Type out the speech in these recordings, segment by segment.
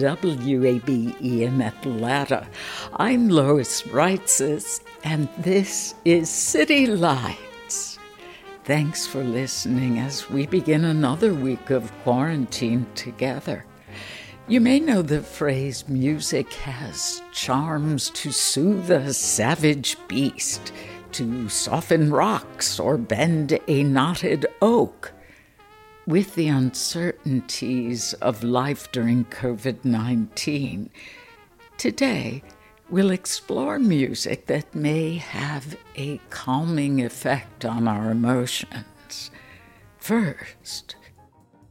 WABE in Atlanta. I'm Lois Reitzes, and this is City Lights. Thanks for listening as we begin another week of quarantine together. You may know the phrase music has charms to soothe a savage beast, to soften rocks or bend a knotted oak with the uncertainties of life during COVID 19, today we'll explore music that may have a calming effect on our emotions. First,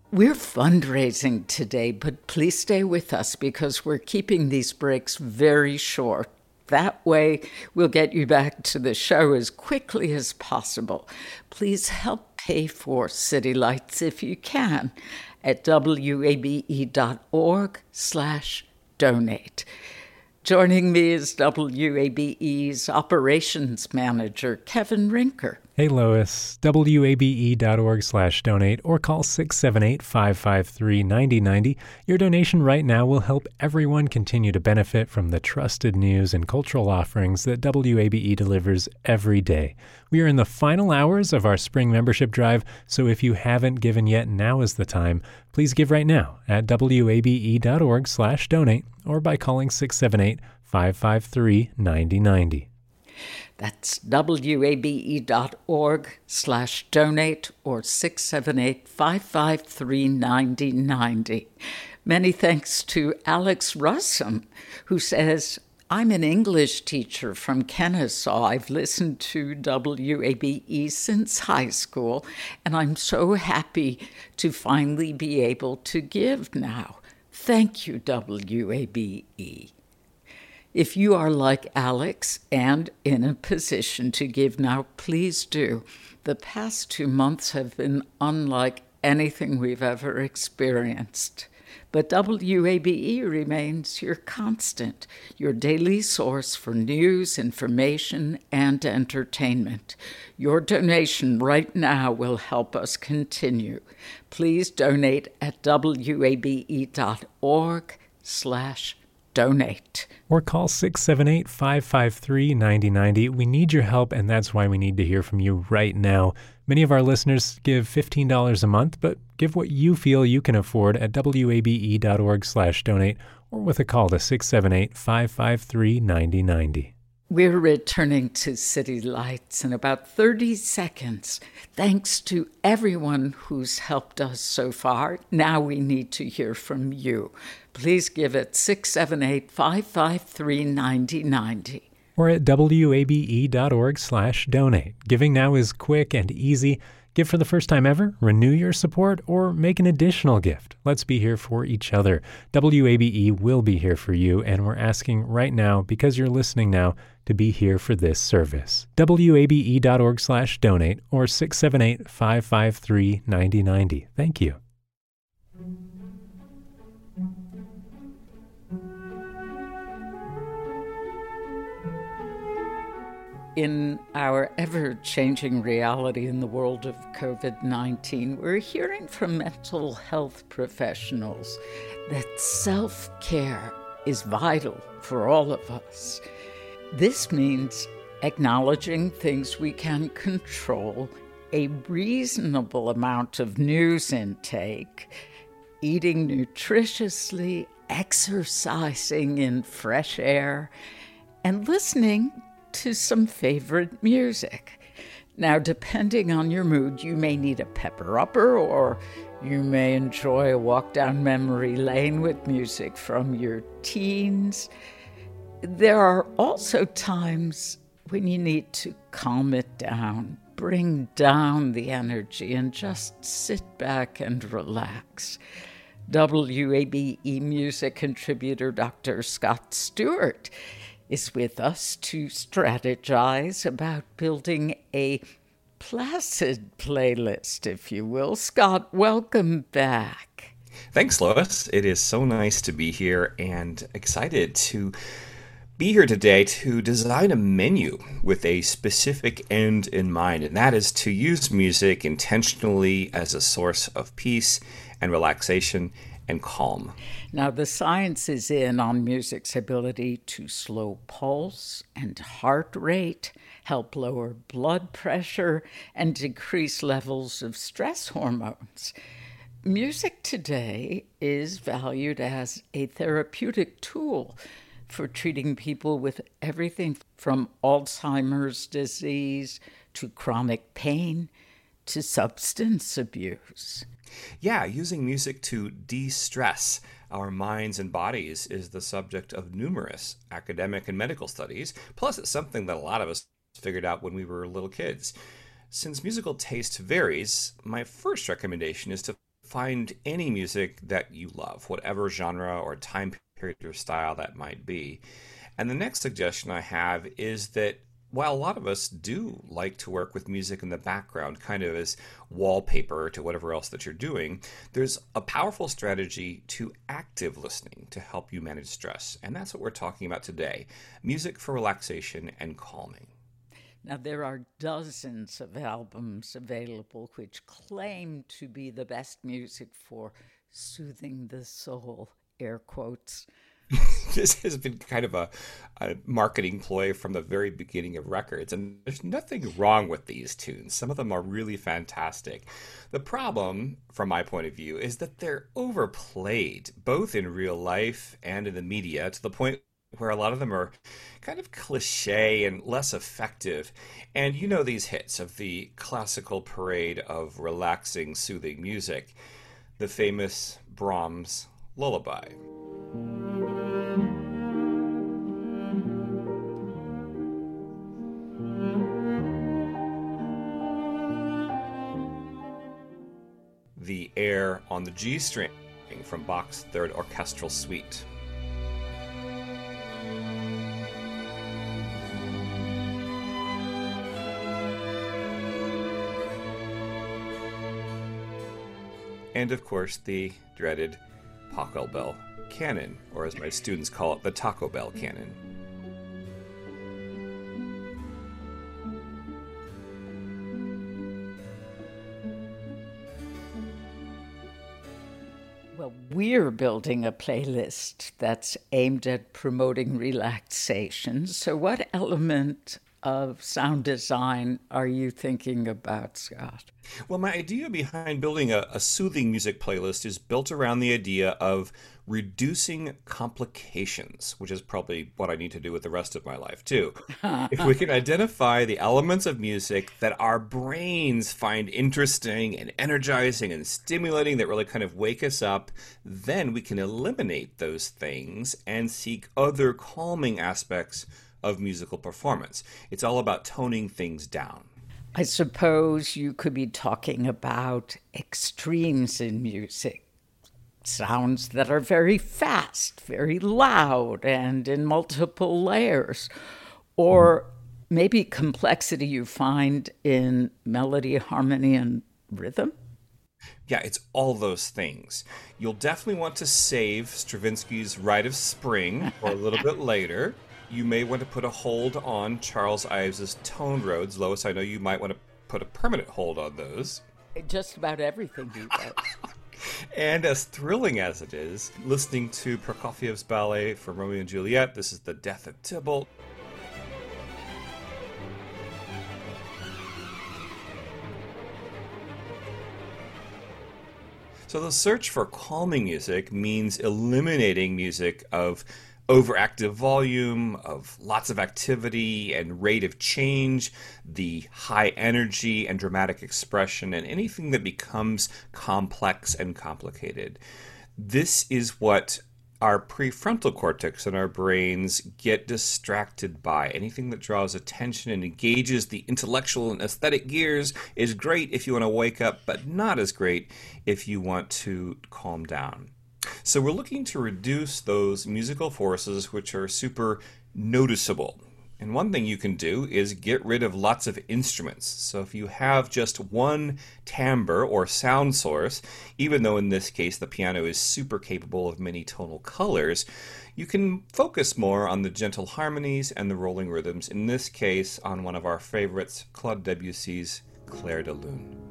we're fundraising today, but please stay with us because we're keeping these breaks very short. That way, we'll get you back to the show as quickly as possible. Please help pay for City Lights if you can at wabe.org slash donate. Joining me is WABE's operations manager, Kevin Rinker. Hey Lois, wabe.org slash donate or call 678-553-9090. Your donation right now will help everyone continue to benefit from the trusted news and cultural offerings that WABE delivers every day. We are in the final hours of our spring membership drive, so if you haven't given yet, now is the time. Please give right now at wabe.org slash donate or by calling 678-553-9090. That's wabe.org slash donate or 678-553-9090. Many thanks to Alex Russum, who says, I'm an English teacher from Kennesaw. I've listened to WABE since high school, and I'm so happy to finally be able to give now. Thank you, WABE. If you are like Alex and in a position to give now, please do. The past two months have been unlike anything we've ever experienced. But WABE remains your constant, your daily source for news, information, and entertainment. Your donation right now will help us continue. Please donate at wabe.org slash donate. Or call 678 553 9090. We need your help, and that's why we need to hear from you right now. Many of our listeners give $15 a month, but give what you feel you can afford at wabe.org slash donate or with a call to 678 553 9090. We're returning to City Lights in about 30 seconds. Thanks to everyone who's helped us so far. Now we need to hear from you. Please give it 678 553 9090 or at wabe.org slash donate. Giving now is quick and easy. Give for the first time ever, renew your support, or make an additional gift. Let's be here for each other. WABE will be here for you, and we're asking right now, because you're listening now, to be here for this service. WABE.org slash donate or 678 553 9090. Thank you. In our ever changing reality in the world of COVID 19, we're hearing from mental health professionals that self care is vital for all of us. This means acknowledging things we can control a reasonable amount of news intake, eating nutritiously, exercising in fresh air, and listening to some favorite music. Now, depending on your mood, you may need a pepper upper or you may enjoy a walk down memory lane with music from your teens. There are also times when you need to calm it down, bring down the energy, and just sit back and relax. WABE music contributor Dr. Scott Stewart is with us to strategize about building a placid playlist, if you will. Scott, welcome back. Thanks, Lois. It is so nice to be here and excited to be here today to design a menu with a specific end in mind, and that is to use music intentionally as a source of peace and relaxation and calm. Now, the science is in on music's ability to slow pulse and heart rate, help lower blood pressure, and decrease levels of stress hormones. Music today is valued as a therapeutic tool for treating people with everything from Alzheimer's disease to chronic pain to substance abuse. Yeah, using music to de stress our minds and bodies is the subject of numerous academic and medical studies. Plus, it's something that a lot of us figured out when we were little kids. Since musical taste varies, my first recommendation is to find any music that you love, whatever genre or time period or style that might be. And the next suggestion I have is that while a lot of us do like to work with music in the background, kind of as wallpaper to whatever else that you're doing, there's a powerful strategy to active listening to help you manage stress. And that's what we're talking about today music for relaxation and calming. Now, there are dozens of albums available which claim to be the best music for soothing the soul, air quotes. this has been kind of a, a, marketing ploy from the very beginning of records, and there's nothing wrong with these tunes. Some of them are really fantastic. The problem, from my point of view, is that they're overplayed, both in real life and in the media, to the point where a lot of them are kind of cliche and less effective. And you know these hits of the classical parade of relaxing, soothing music, the famous Brahms lullaby. Air on the G string from Bach's Third Orchestral Suite. and of course the dreaded Pachelbel canon, or as my students call it, the Taco Bell canon. Well, we're building a playlist that's aimed at promoting relaxation. So, what element of sound design are you thinking about, Scott? Well, my idea behind building a, a, soothing music playlist is built around the idea of reducing complications, which is probably what I need to do with the rest of my life, too. if we can identify the elements of music that our brains find interesting and energizing and stimulating that really kind of wake us up, then we can eliminate those things and seek other calming aspects of musical performance. It's all about toning things down. I suppose you could be talking about extremes in music. Sounds that are very fast, very loud, and in multiple layers. Or maybe complexity you find in melody, harmony, and rhythm. Yeah, it's all those things. You'll definitely want to save Stravinsky's Rite of Spring for a little bit later you may want to put a hold on Charles Ives's tone roads. Lois, I know you might want to put a permanent hold on those. Just about everything, And as thrilling as it is, listening to Prokofiev's ballet from Romeo and Juliet, this is The Death of Tybalt. So the search for calming music means eliminating music of overactive volume, of lots of activity and rate of change, the high energy and dramatic expression, and anything that becomes complex and complicated. This is what our prefrontal cortex and our brains get distracted by. Anything that draws attention and engages the intellectual and aesthetic gears is great if you want to wake up, but not as great if you want to calm down. So we're looking to reduce those musical forces which are super noticeable. And one thing you can do is get rid of lots of instruments. So if you have just one timbre or sound source, even though in this case the piano is super capable of many tonal colors, you can focus more on the gentle harmonies and the rolling rhythms, in this case on one of our favorites, Claude Debussy's Clair de Lune.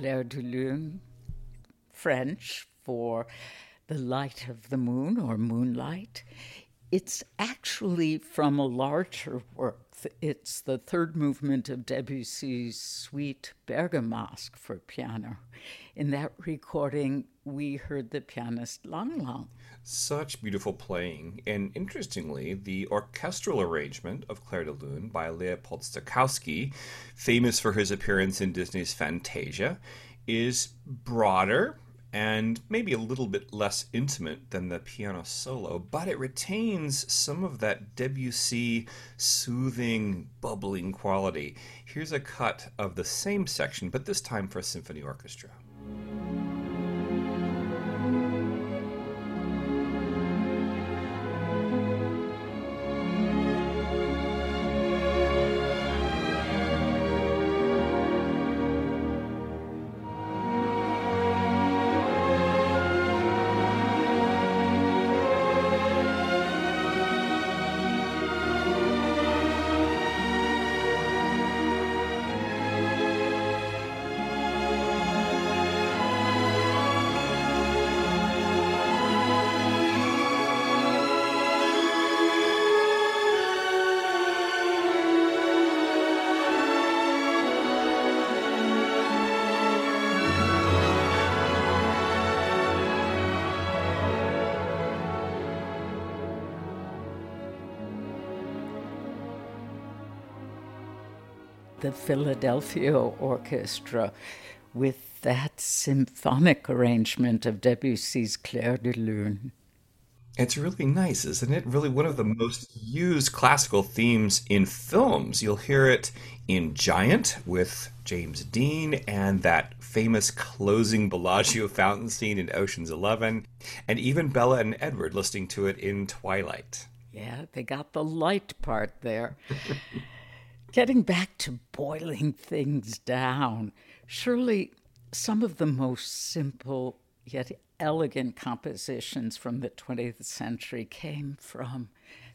Clair de Lune, French for the light of the moon or moonlight. It's actually from a larger work. It's the third movement of Debussy's suite Bergamasque for piano. In that recording, we heard the pianist Lang Lang. Such beautiful playing. And interestingly, the orchestral arrangement of Clair de Lune by Leopold Stokowski, famous for his appearance in Disney's Fantasia, is broader and maybe a little bit less intimate than the piano solo, but it retains some of that Debussy soothing, bubbling quality. Here's a cut of the same section, but this time for a symphony orchestra. The Philadelphia Orchestra with that symphonic arrangement of Debussy's Clair de Lune. It's really nice, isn't it? Really, one of the most used classical themes in films. You'll hear it in Giant with James Dean and that famous closing Bellagio fountain scene in Ocean's Eleven, and even Bella and Edward listening to it in Twilight. Yeah, they got the light part there. Getting back to boiling things down, surely some of the most simple yet elegant compositions from the 20th century came from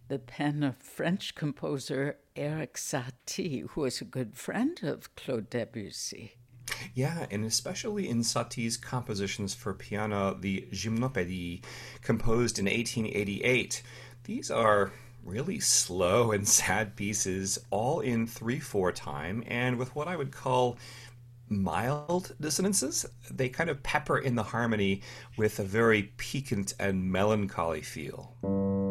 the pen of French composer Erik Satie, who was a good friend of Claude Debussy. Yeah, and especially in Satie's compositions for piano, the Gymnopédie, composed in 1888. These are really slow and sad pieces, all in 3 4 time, and with what I would call mild dissonances. They kind of pepper in the harmony with a very piquant and melancholy feel.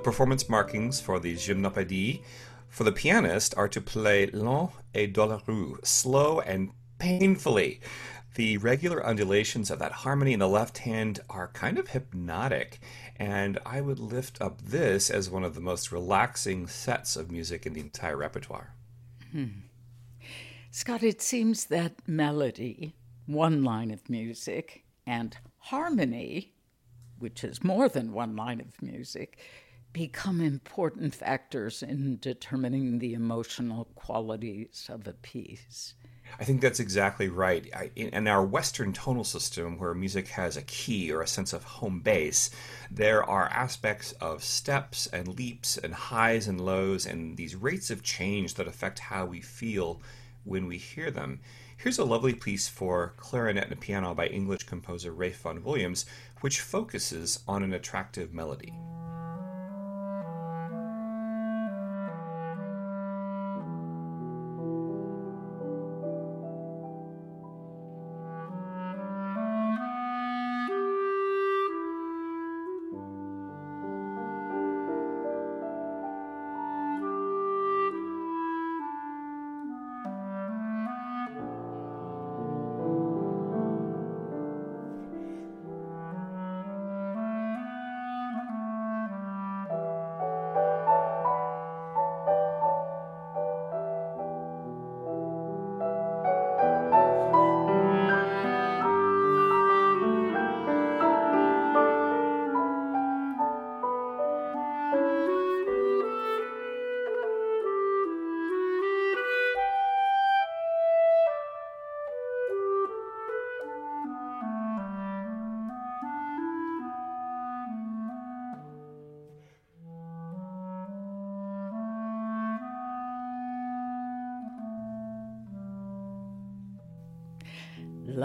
Performance markings for the gymnopédie for the pianist are to play lent et douloureux, slow and painfully. The regular undulations of that harmony in the left hand are kind of hypnotic, and I would lift up this as one of the most relaxing sets of music in the entire repertoire. Hmm. Scott, it seems that melody, one line of music, and harmony, which is more than one line of music, become important factors in determining the emotional qualities of a piece. I think that's exactly right. I, in our Western tonal system, where music has a key or a sense of home base, there are aspects of steps and leaps and highs and lows and these rates of change that affect how we feel when we hear them. Here's a lovely piece for clarinet and piano by English composer Ralph Vaughan Williams, which focuses on an attractive melody.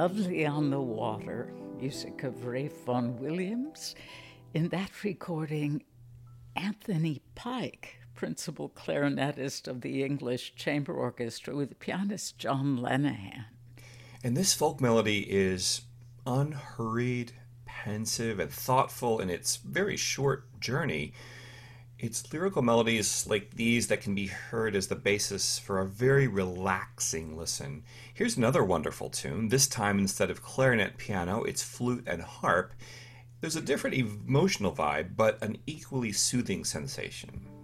Lovely on the Water, music of Ralph Vaughan Williams. In that recording, Anthony Pike, principal clarinetist of the English Chamber Orchestra, with pianist John Lenehan. And this folk melody is unhurried, pensive, and thoughtful in its very short journey it's lyrical melodies like these that can be heard as the basis for a very relaxing listen. Here's another wonderful tune. This time, instead of clarinet piano, it's flute and harp. There's a different emotional vibe, but an equally soothing sensation.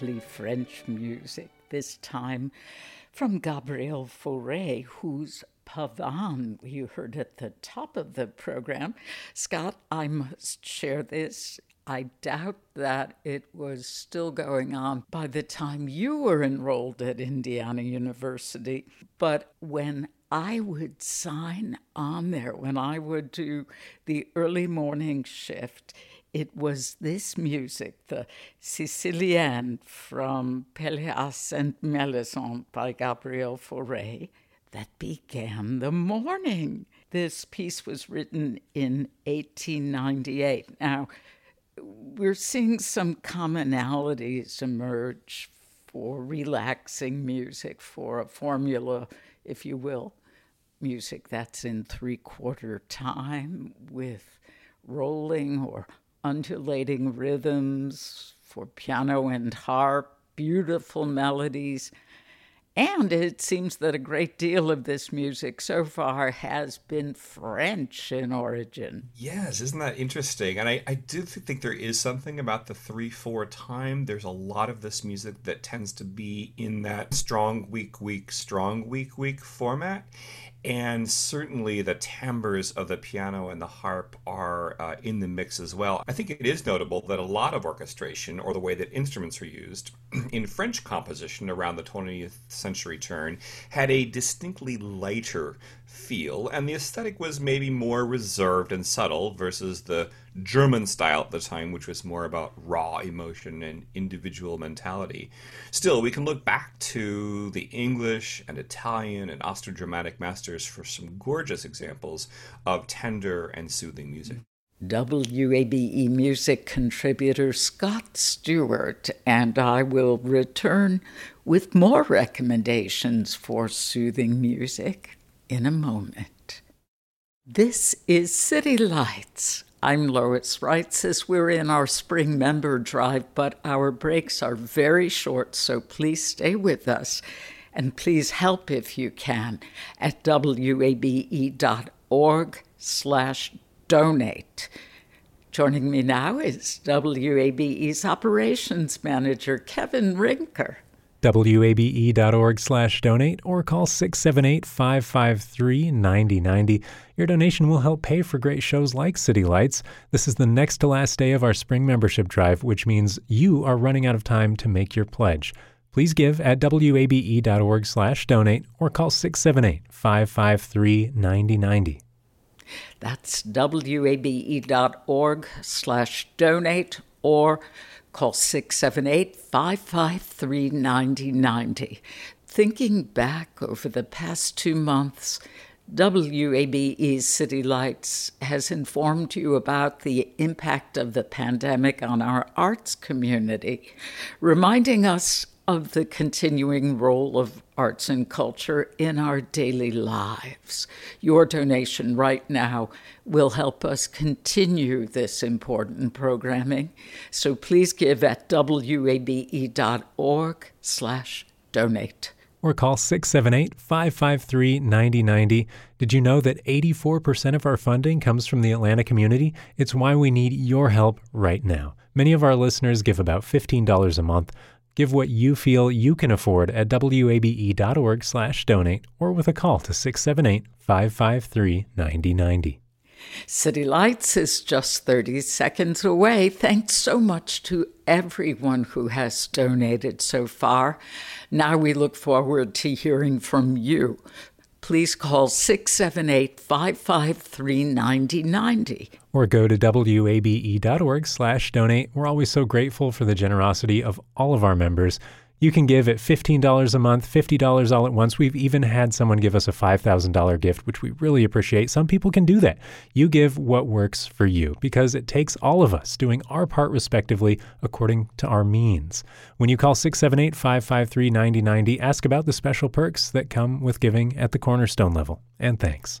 Lovely French music, this time from Gabriel Fauré, whose Pavane you heard at the top of the program. Scott, I must share this. I doubt that it was still going on by the time you were enrolled at Indiana University. But when I would sign on there, when I would do the early morning shift, it was this music, the Sicilienne from Pelléas and Melisande by Gabriel Fauré, that began the morning. This piece was written in 1898. Now, we're seeing some commonalities emerge for relaxing music, for a formula, if you will, music that's in three quarter time with rolling or undulating rhythms for piano and harp, beautiful melodies. And it seems that a great deal of this music so far has been French in origin. Yes, isn't that interesting? And I, I do think there is something about the 3 4 time. There's a lot of this music that tends to be in that strong, weak, weak, strong, weak, weak format. And certainly the timbres of the piano and the harp are uh, in the mix as well. I think it is notable that a lot of orchestration, or the way that instruments are used in French composition around the 20th century turn, had a distinctly lighter feel, and the aesthetic was maybe more reserved and subtle versus the German style at the time, which was more about raw emotion and individual mentality. Still, we can look back to the English and Italian and Austro dramatic masters for some gorgeous examples of tender and soothing music. WABE music contributor Scott Stewart and I will return with more recommendations for soothing music in a moment. This is City Lights I'm Lois Reitzes we're in our spring member drive, but our breaks are very short, so please stay with us. And please help if you can at wabe.org slash donate. Joining me now is WABE's operations manager, Kevin Rinker wabe.org slash donate or call 678-553-9090. Your donation will help pay for great shows like City Lights. This is the next to last day of our spring membership drive, which means you are running out of time to make your pledge. Please give at wabe.org slash donate or call 678-553-9090. That's wabe.org slash donate or Call 678 553 9090. Thinking back over the past two months, WABE's City Lights has informed you about the impact of the pandemic on our arts community, reminding us of the continuing role of arts and culture in our daily lives. Your donation right now will help us continue this important programming. So please give at wabe.org slash donate. Or call 678-553-9090. Did you know that 84% of our funding comes from the Atlanta community? It's why we need your help right now. Many of our listeners give about $15 a month. Give what you feel you can afford at wabe.org slash donate or with a call to 678-553-9090. City Lights is just 30 seconds away. Thanks so much to everyone who has donated so far. Now we look forward to hearing from you please call 678 553 9090. Or go to wabe.org slash donate. We're always so grateful for the generosity of all of our members. You can give at $15 a month, $50 all at once. We've even had someone give us a $5,000 gift, which we really appreciate. Some people can do that. You give what works for you because it takes all of us doing our part respectively according to our means. When you call 678 553 9090, ask about the special perks that come with giving at the cornerstone level. And thanks.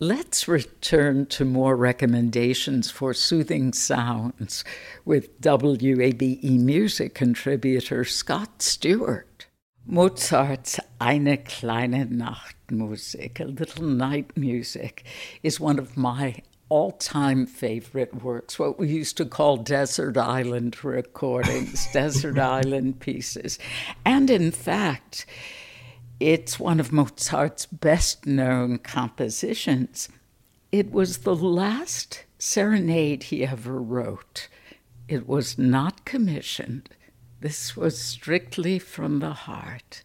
Let's return to more recommendations for soothing sounds with WABE music contributor Scott Stewart. Mozart's Eine kleine Nachtmusik, a little night music, is one of my all time favorite works, what we used to call desert island recordings, desert island pieces. And in fact, it's one of Mozart's best known compositions. It was the last serenade he ever wrote. It was not commissioned. This was strictly from the heart,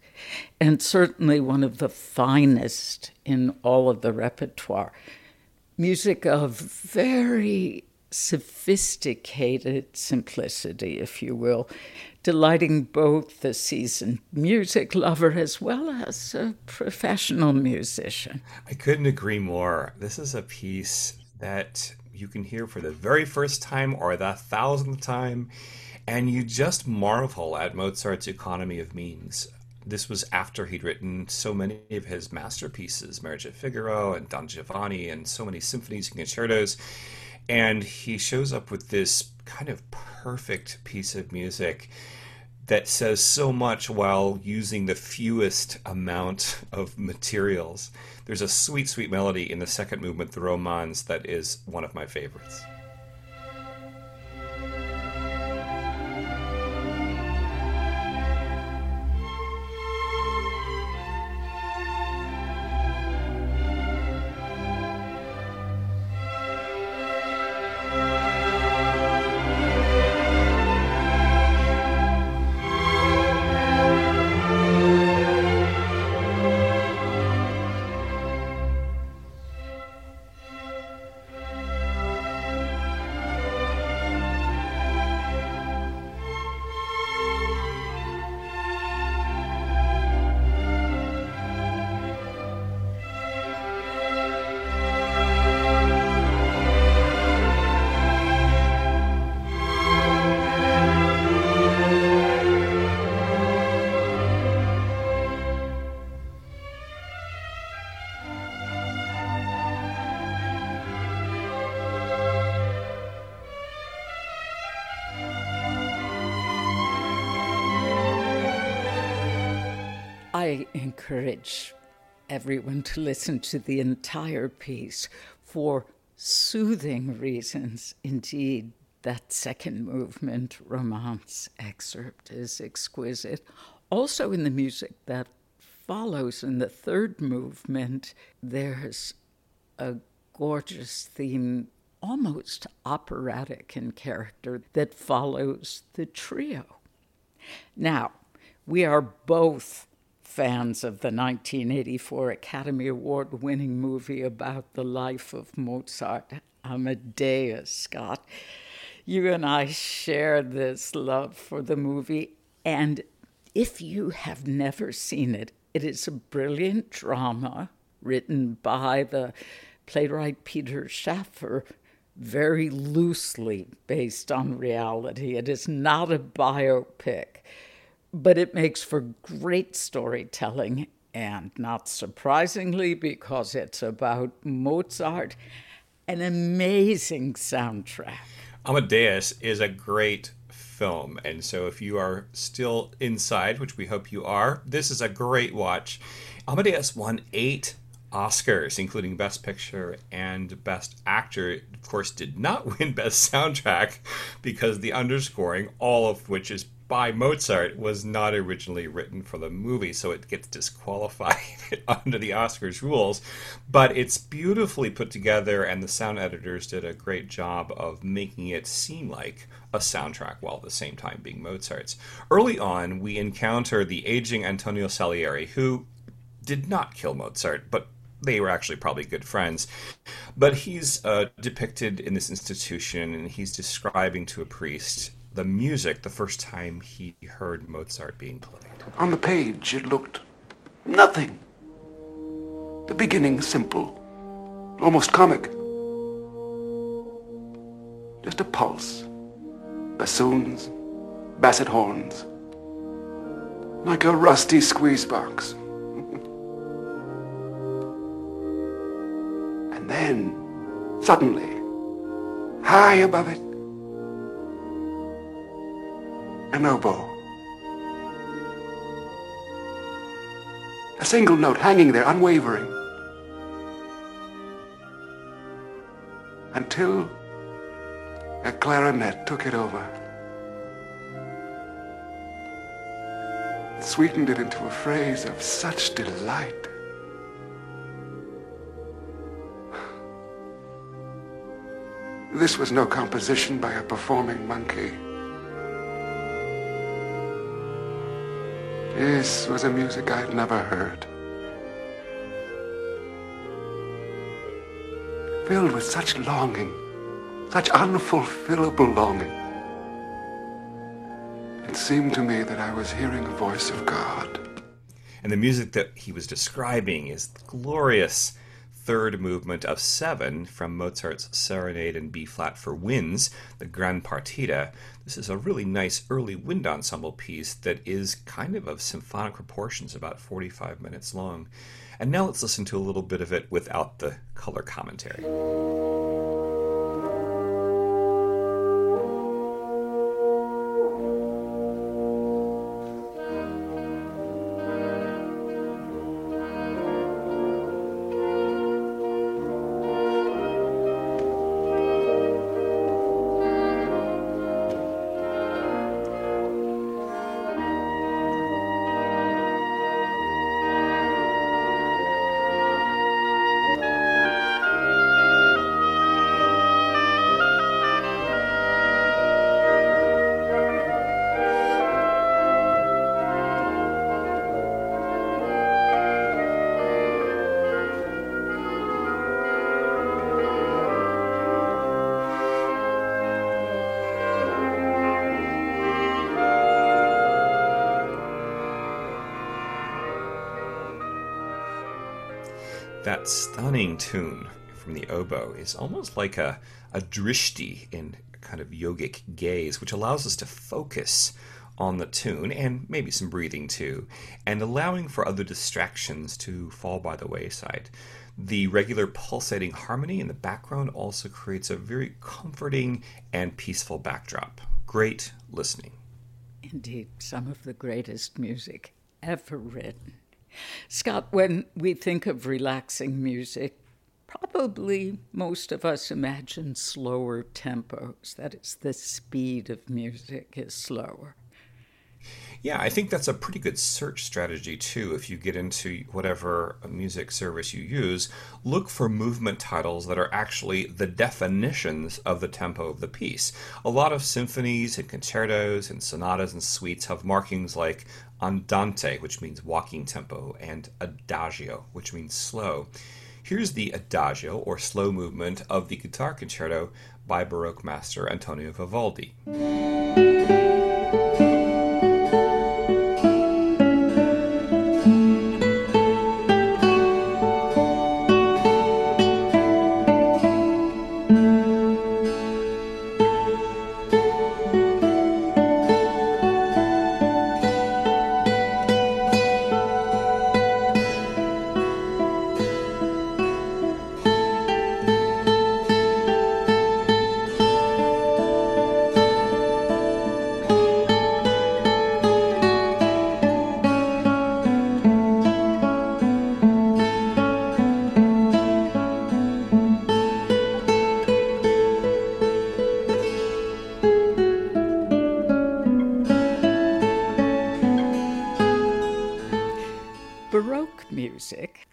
and certainly one of the finest in all of the repertoire. Music of very sophisticated simplicity, if you will, delighting both the seasoned music lover as well as a professional musician. I couldn't agree more. This is a piece that you can hear for the very first time or the thousandth time, and you just marvel at Mozart's economy of means. This was after he'd written so many of his masterpieces, Marriage of Figaro and Don Giovanni, and so many symphonies and concertos. And he shows up with this kind of perfect piece of music that says so much while using the fewest amount of materials. There's a sweet, sweet melody in the second movement, the Romance, that is one of my favorites. I encourage everyone to listen to the entire piece for soothing reasons. Indeed, that second movement, Romance excerpt, is exquisite. Also, in the music that follows in the third movement, there's a gorgeous theme, almost operatic in character, that follows the trio. Now, we are both fans of the 1984 Academy Award winning movie about the life of Mozart, Amadeus Scott. You and I share this love for the movie, and if you have never seen it, it is a brilliant drama written by the playwright Peter Shaffer, very loosely based on reality. It is not a biopic but it makes for great storytelling, and not surprisingly, because it's about Mozart, an amazing soundtrack. Amadeus is a great film, and so if you are still inside, which we hope you are, this is a great watch. Amadeus won eight Oscars, including Best Picture and Best Actor. Of course, did not win Best Soundtrack because the underscoring, all of which is by Mozart was not originally written for the movie, so it gets disqualified under the Oscars rules. But it's beautifully put together, and the sound editors did a great job of making it seem like a soundtrack while at the same time being Mozart's. Early on, we encounter the aging Antonio Salieri, who did not kill Mozart, but they were actually probably good friends. But he's uh, depicted in this institution, and he's describing to a priest the music the first time he heard Mozart being played. On the page, it looked nothing. The beginning simple, almost comic. Just a pulse, bassoons, basset horns, like a rusty squeeze box. and then, suddenly, high above it, an oboe. A single note hanging there, unwavering. Until a clarinet took it over. Sweetened it into a phrase of such delight. This was no composition by a performing monkey. This was a music I'd never heard. Filled with such longing, such unfulfillable longing. It seemed to me that I was hearing the voice of God. And the music that he was describing is glorious third movement of seven from Mozart's Serenade in B flat for winds, the Gran Partita. This is a really nice early wind ensemble piece that is kind of of symphonic proportions, about 45 minutes long. And now let's listen to a little bit of it without the color commentary. Tune from the oboe is almost like a, a drishti in kind of yogic gaze, which allows us to focus on the tune and maybe some breathing too, and allowing for other distractions to fall by the wayside. The regular pulsating harmony in the background also creates a very comforting and peaceful backdrop. Great listening. Indeed, some of the greatest music ever written. Scott, when we think of relaxing music, probably most of us imagine slower tempos. That is, the speed of music is slower. Yeah, I think that's a pretty good search strategy too. If you get into whatever music service you use, look for movement titles that are actually the definitions of the tempo of the piece. A lot of symphonies and concertos and sonatas and suites have markings like andante, which means walking tempo, and adagio, which means slow. Here's the adagio, or slow movement, of the guitar concerto by Baroque master Antonio Vivaldi.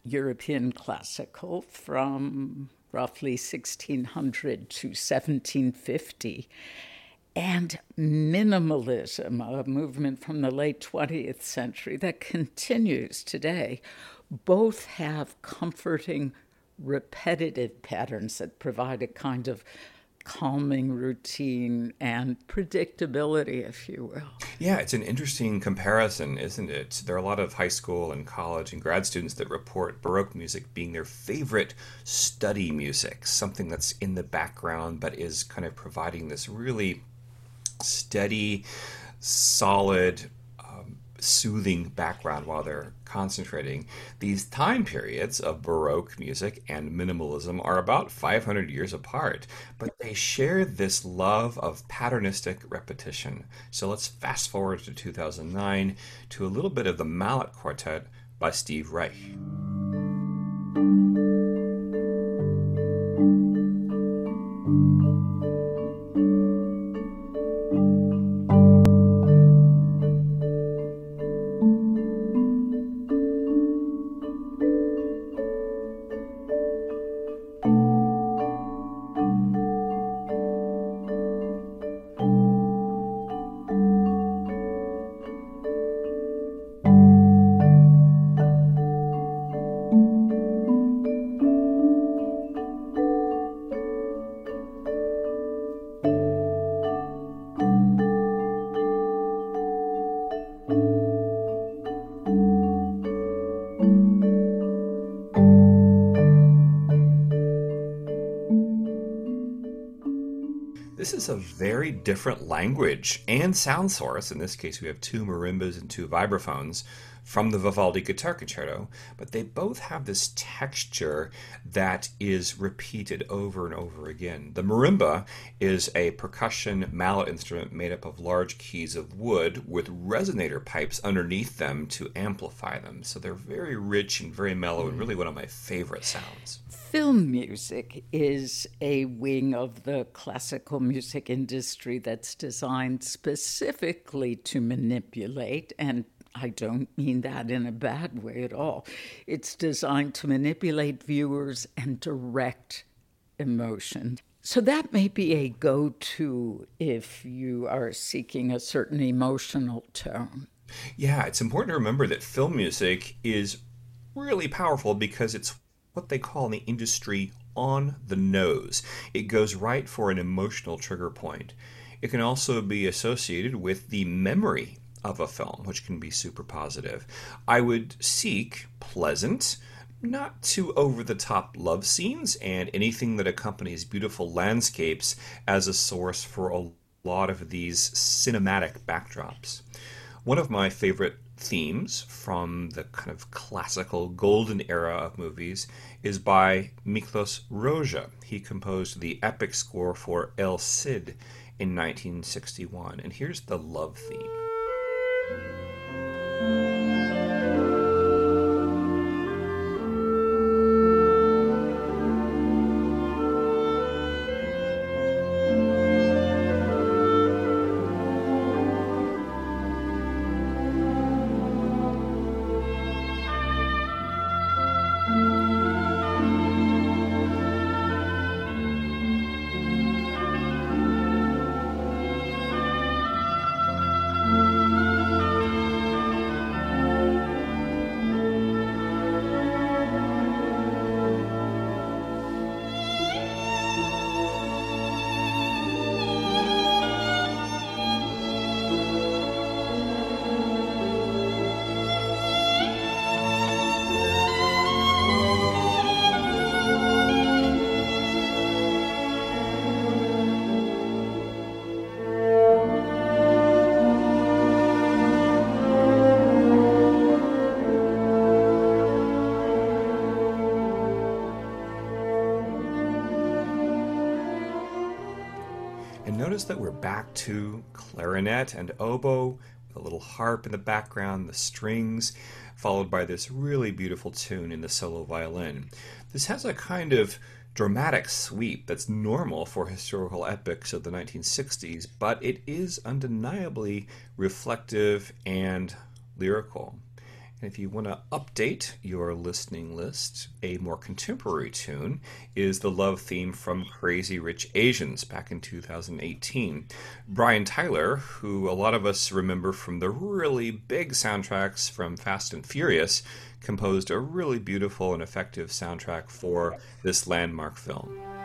European classical from roughly 1600 to 1750, and minimalism, a movement from the late 20th century that continues today, both have comforting, repetitive patterns that provide a kind of calming routine and predictability, if you will. Yeah, it's an interesting comparison, isn't it? There are a lot of high school and college and grad students that report Baroque music being their favorite study music, something that's in the background but is kind of providing this really steady, solid soothing background while they're concentrating. These time periods of Baroque music and minimalism are about 500 years apart, but they share this love of patternistic repetition. So let's fast forward to 2009 to a little bit of the Mallet Quartet by Steve Reich. This is a very different language and sound source. In this case, we have two marimbas and two vibraphones from the Vivaldi Guitar Concerto, but they both have this texture that is repeated over and over again. The marimba is a percussion mallet instrument made up of large keys of wood with resonator pipes underneath them to amplify them. So they're very rich and very mellow and really one of my favorite sounds. Film music is a wing of the classical music industry that's designed specifically to manipulate and I don't mean that in a bad way at all. It's designed to manipulate viewers and direct emotion. So that may be a go to if you are seeking a certain emotional tone. Yeah, it's important to remember that film music is really powerful because it's what they call in the industry on the nose. It goes right for an emotional trigger point. It can also be associated with the memory of a film, which can be super positive. I would seek pleasant, not too over the top love scenes and anything that accompanies beautiful landscapes as a source for a lot of these cinematic backdrops. One of my favorite themes from the kind of classical golden era of movies is by Miklos Rozsa. He composed the epic score for El Cid in 1961, and here's the love theme. Thank you. Notice that we're back to clarinet and oboe with a little harp in the background, the strings, followed by this really beautiful tune in the solo violin. This has a kind of dramatic sweep that's normal for historical epics of the 1960s, but it is undeniably reflective and lyrical. And if you want to update your listening list, a more contemporary tune is the love theme from Crazy Rich Asians back in 2018. Brian Tyler, who a lot of us remember from the really big soundtracks from Fast and Furious, composed a really beautiful and effective soundtrack for this landmark film.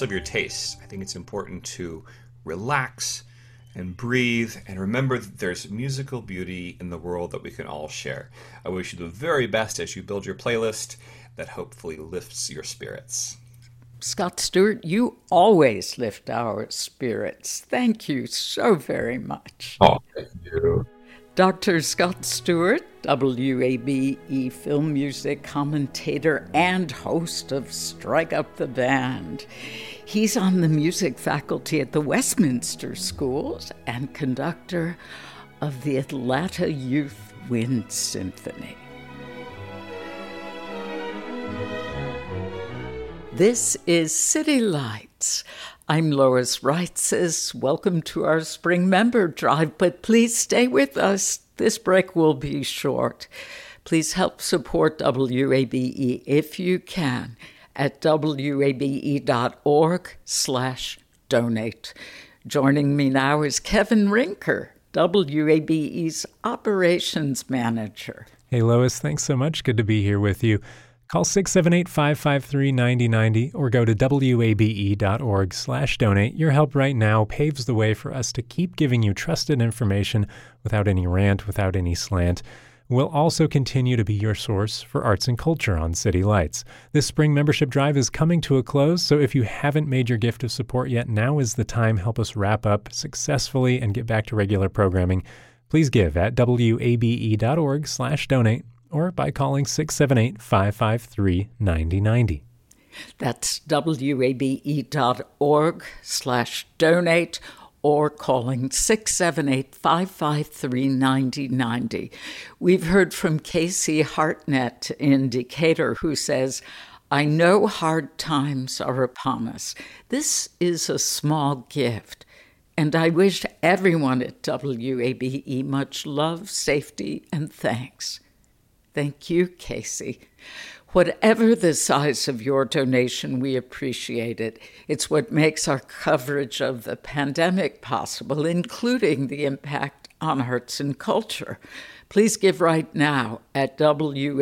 Regardless of your taste, I think it's important to relax and breathe and remember that there's musical beauty in the world that we can all share. I wish you the very best as you build your playlist that hopefully lifts your spirits. Scott Stewart, you always lift our spirits. Thank you so very much. Oh, thank you. Dr. Scott Stewart, WABE film music commentator and host of Strike Up the Band. He's on the music faculty at the Westminster Schools and conductor of the Atlanta Youth Wind Symphony. This is City Lights. I'm Lois Reitzes. Welcome to our spring member drive, but please stay with us. This break will be short. Please help support WABE if you can at wabe.org slash donate. Joining me now is Kevin Rinker, WABE's operations manager. Hey, Lois, thanks so much. Good to be here with you. Call 678-553-9090 or go to wabe.org slash donate. Your help right now paves the way for us to keep giving you trusted information without any rant, without any slant. We'll also continue to be your source for arts and culture on City Lights. This spring membership drive is coming to a close, so if you haven't made your gift of support yet, now is the time. Help us wrap up successfully and get back to regular programming. Please give at wabe.org slash donate or by calling 678 553 9090. That's wabe.org slash donate or calling 678 553 9090. We've heard from Casey Hartnett in Decatur who says, I know hard times are upon us. This is a small gift, and I wish everyone at WABE much love, safety, and thanks. Thank you, Casey. Whatever the size of your donation, we appreciate it. It's what makes our coverage of the pandemic possible, including the impact on arts and culture. Please give right now at wabe.org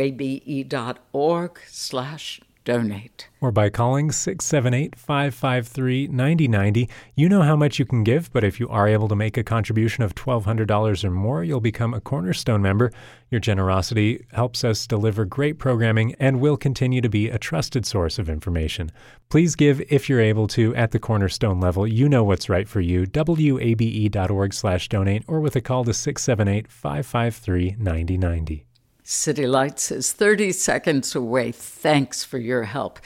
slash donate. Or by calling 678 553 9090. You know how much you can give, but if you are able to make a contribution of $1,200 or more, you'll become a Cornerstone member. Your generosity helps us deliver great programming and will continue to be a trusted source of information. Please give if you're able to at the Cornerstone level. You know what's right for you. WABE.org slash donate or with a call to 678 553 9090. City Lights is 30 seconds away. Thanks for your help.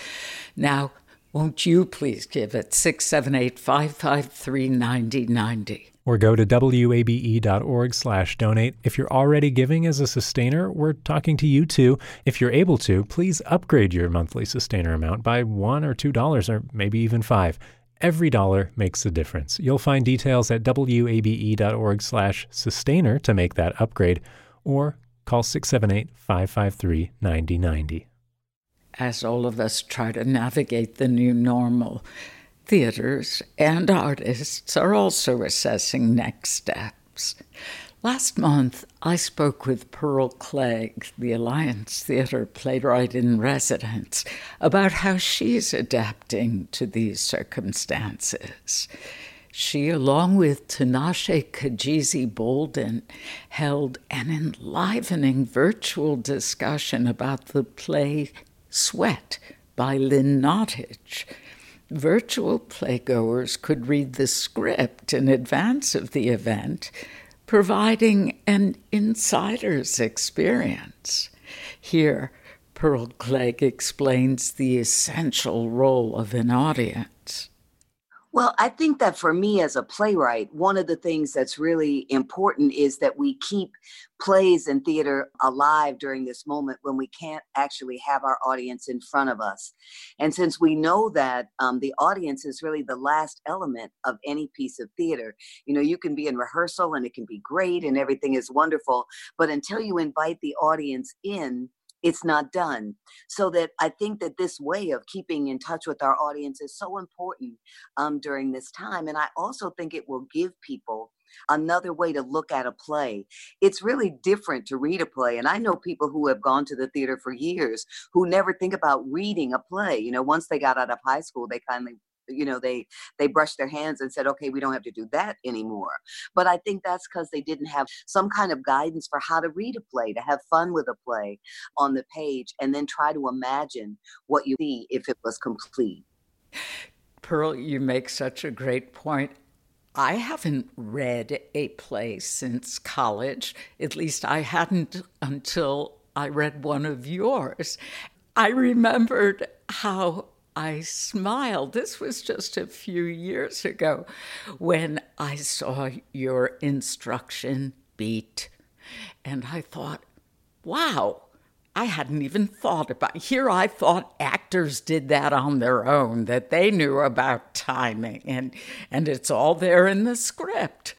Now, won't you please give at 678 553 9090? Or go to wabe.org slash donate. If you're already giving as a sustainer, we're talking to you too. If you're able to, please upgrade your monthly sustainer amount by one or two dollars or maybe even five. Every dollar makes a difference. You'll find details at wabe.org slash sustainer to make that upgrade, or Call 678 553 9090. As all of us try to navigate the new normal, theaters and artists are also assessing next steps. Last month, I spoke with Pearl Cleage, the Alliance Theater playwright in residence, about how she's adapting to these circumstances. She, along with Tinashe Kajese-Bolden, held an enlivening virtual discussion about the play Sweat by Lynn Nottage. Virtual playgoers could read the script in advance of the event, providing an insider's experience. Here, Pearl Cleage explains the essential role of an audience. Well, I think that for me as a playwright, one of the things that's really important is that we keep plays and theater alive during this moment when we can't actually have our audience in front of us. And since we know that um, the audience is really the last element of any piece of theater, you know, you can be in rehearsal and it can be great and everything is wonderful, but until you invite the audience in, it's not done. So that I think that this way of keeping in touch with our audience is so important um, during this time. And I also think it will give people another way to look at a play. It's really different to read a play. And I know people who have gone to the theater for years who never think about reading a play. You know, once they got out of high school, they kind of you know they they brushed their hands and said okay we don't have to do that anymore but i think that's because they didn't have some kind of guidance for how to read a play to have fun with a play on the page and then try to imagine what you see if it was complete pearl you make such a great point I haven't read a play since college. At least I hadn't until I read one of yours. I remembered how I smiled. This was just a few years ago when I saw your instruction beat. And I thought, wow, I hadn't even thought about. Here I thought actors did that on their own, that they knew about timing and and it's all there in the script.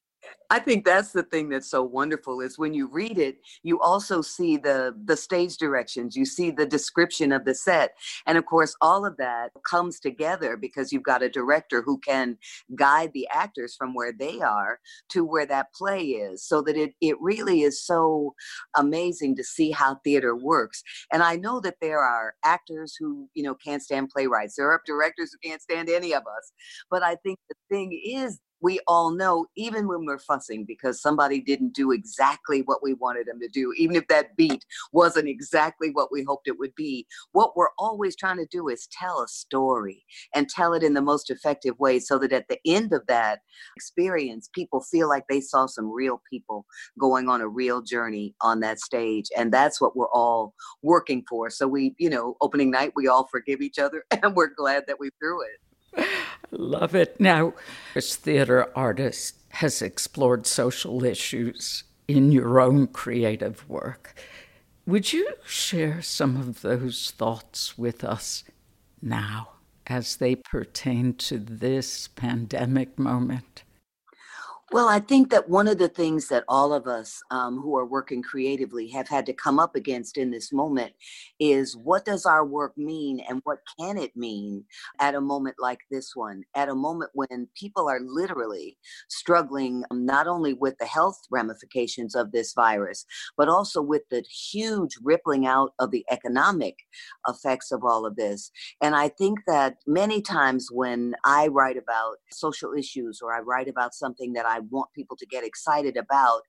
I think that's the thing that's so wonderful is when you read it, you also see the the stage directions, you see the description of the set, and of course, all of that comes together because you've got a director who can guide the actors from where they are to where that play is, so that it it really is so amazing to see how theater works. And I know that there are actors who you know can't stand playwrights, there are directors who can't stand any of us, but I think the thing is we all know, even when we're fussing because somebody didn't do exactly what we wanted them to do, even if that beat wasn't exactly what we hoped it would be, what we're always trying to do is tell a story and tell it in the most effective way so that at the end of that experience, people feel like they saw some real people going on a real journey on that stage. And that's what we're all working for. So we, you know, opening night, we all forgive each other and we're glad that we threw it. I love it. Now, as theater artist has explored social issues in your own creative work. Would you share some of those thoughts with us now as they pertain to this pandemic moment? Well, I think that one of the things that all of us um, who are working creatively have had to come up against in this moment is what does our work mean and what can it mean at a moment like this one? At a moment when people are literally struggling um, not only with the health ramifications of this virus, but also with the huge rippling out of the economic effects of all of this. And I think that many times when I write about social issues or I write about something that I want people to get excited about.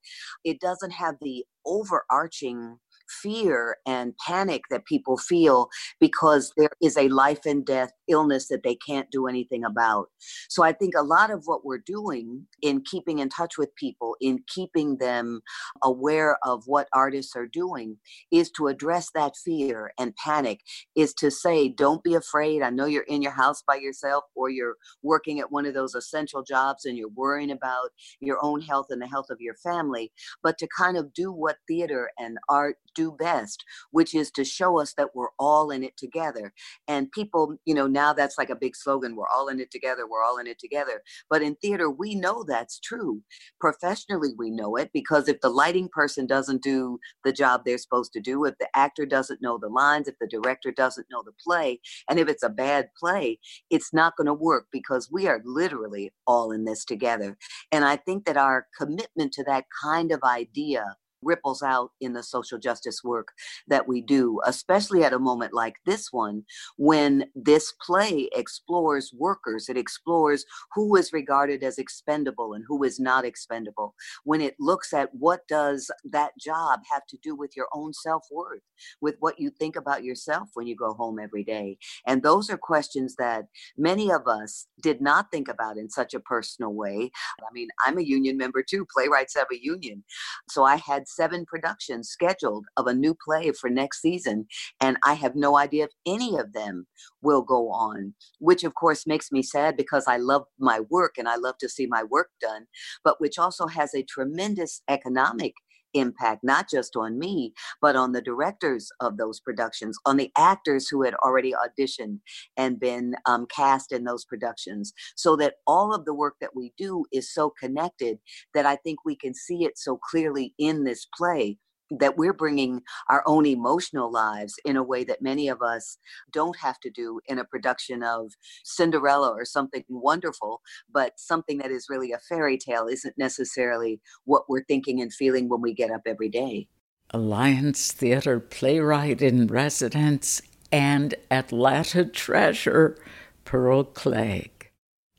It doesn't have the overarching fear and panic that people feel because there is a life and death illness that they can't do anything about. So I think a lot of what we're doing in keeping in touch with people, in keeping them aware of what artists are doing, is to address that fear and panic, is to say, don't be afraid. I know you're in your house by yourself or you're working at one of those essential jobs and you're worrying about your own health and the health of your family, but to kind of do what theater and art do best, which is to show us that we're all in it together. And people, you know, now that's like a big slogan we're all in it together, we're all in it together. But in theater, we know that's true. Professionally, we know it because if the lighting person doesn't do the job they're supposed to do, if the actor doesn't know the lines, if the director doesn't know the play, and if it's a bad play, it's not going to work because we are literally all in this together. And I think that our commitment to that kind of idea ripples out in the social justice work that we do, especially at a moment like this one, when this play explores workers, it explores who is regarded as expendable and who is not expendable, when it looks at what does that job have to do with your own self-worth, with what you think about yourself when you go home every day. And those are questions that many of us did not think about in such a personal way. I mean, I'm a union member too. Playwrights have a union. So I had seven productions scheduled of a new play for next season, and I have no idea if any of them will go on, which of course makes me sad because I love my work and I love to see my work done, but which also has a tremendous economic impact, not just on me, but on the directors of those productions, on the actors who had already auditioned and been um, cast in those productions, so that all of the work that we do is so connected that I think we can see it so clearly in this play that we're bringing our own emotional lives in a way that many of us don't have to do in a production of Cinderella or something wonderful, but something that is really a fairy tale isn't necessarily what we're thinking and feeling when we get up every day. Alliance Theater playwright in residence and Atlanta treasure, Pearl Cleage.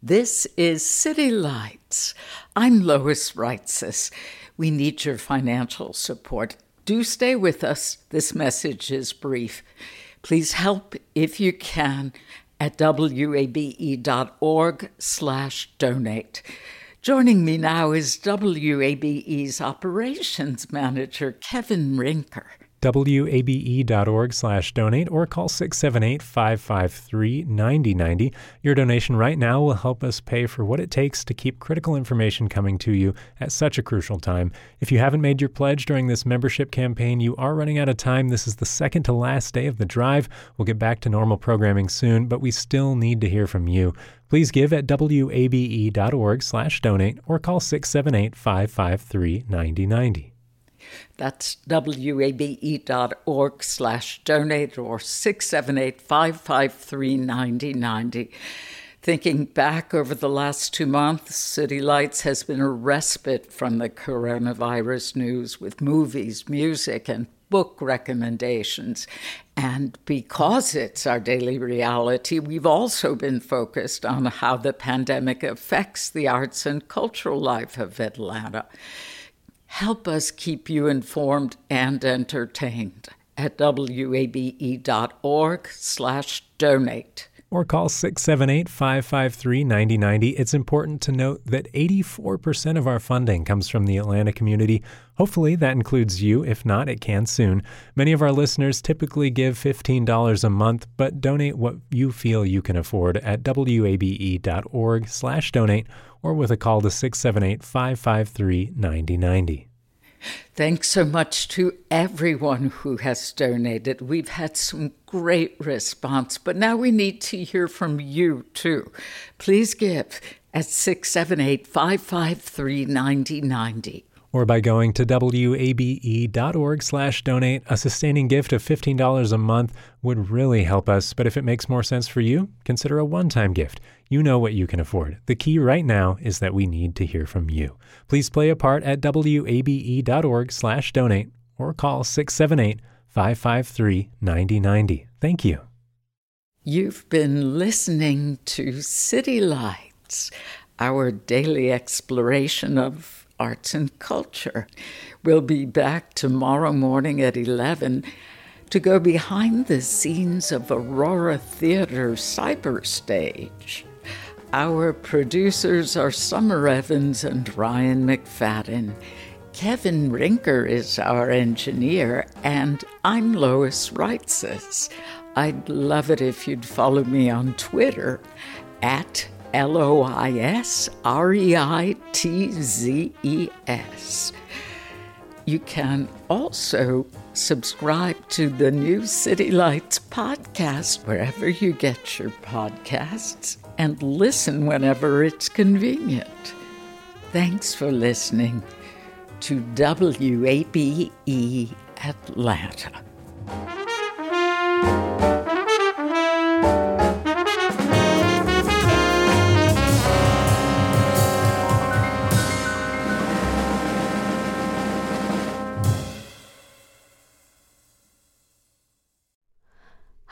This is City Lights. I'm Lois Reitzes. We need your financial support. Do stay with us. This message is brief. Please help if you can at wabe.org slash donate. Joining me now is WABE's operations manager, Kevin Rinker. wabe.org slash donate or call 678-553-9090. Your donation right now will help us pay for what it takes to keep critical information coming to you at such a crucial time. If you haven't made your pledge during this membership campaign, you are running out of time. This is the second to last day of the drive. We'll get back to normal programming soon, but we still need to hear from you. Please give at wabe.org slash donate or call 678-553-9090. That's wabe.org slash donate or 678 553 9090. Thinking back over the last two months, City Lights has been a respite from the coronavirus news with movies, music, and book recommendations. And because it's our daily reality, we've also been focused on how the pandemic affects the arts and cultural life of Atlanta. Help us keep you informed and entertained at wabe.org slash donate or call 678 553 9090. It's important to note that 84% of our funding comes from the Atlanta community. Hopefully, that includes you. If not, it can soon. Many of our listeners typically give $15 a month, but donate what you feel you can afford at wabe.org slash donate or with a call to 678 553 9090. Thanks so much to everyone who has donated. We've had some great response, but now we need to hear from you too. Please give at 678 553 9090 or by going to wabe.org slash donate. A sustaining gift of $15 a month would really help us, but if it makes more sense for you, consider a one-time gift. You know what you can afford. The key right now is that we need to hear from you. Please play a part at wabe.org slash donate or call 678 553 9090. Thank you. You've been listening to City Lights, our daily exploration of arts and culture. We'll be back tomorrow morning at 11 to go behind the scenes of Aurora Theater Cyberstage. Our producers are Summer Evans and Ryan McFadden. Kevin Rinker is our engineer, and I'm Lois Reitzes. I'd love it if you'd follow me on Twitter at L O I S R E I T Z E S. You can also subscribe to the new City Lights podcast wherever you get your podcasts and listen whenever it's convenient. Thanks for listening to WABE Atlanta.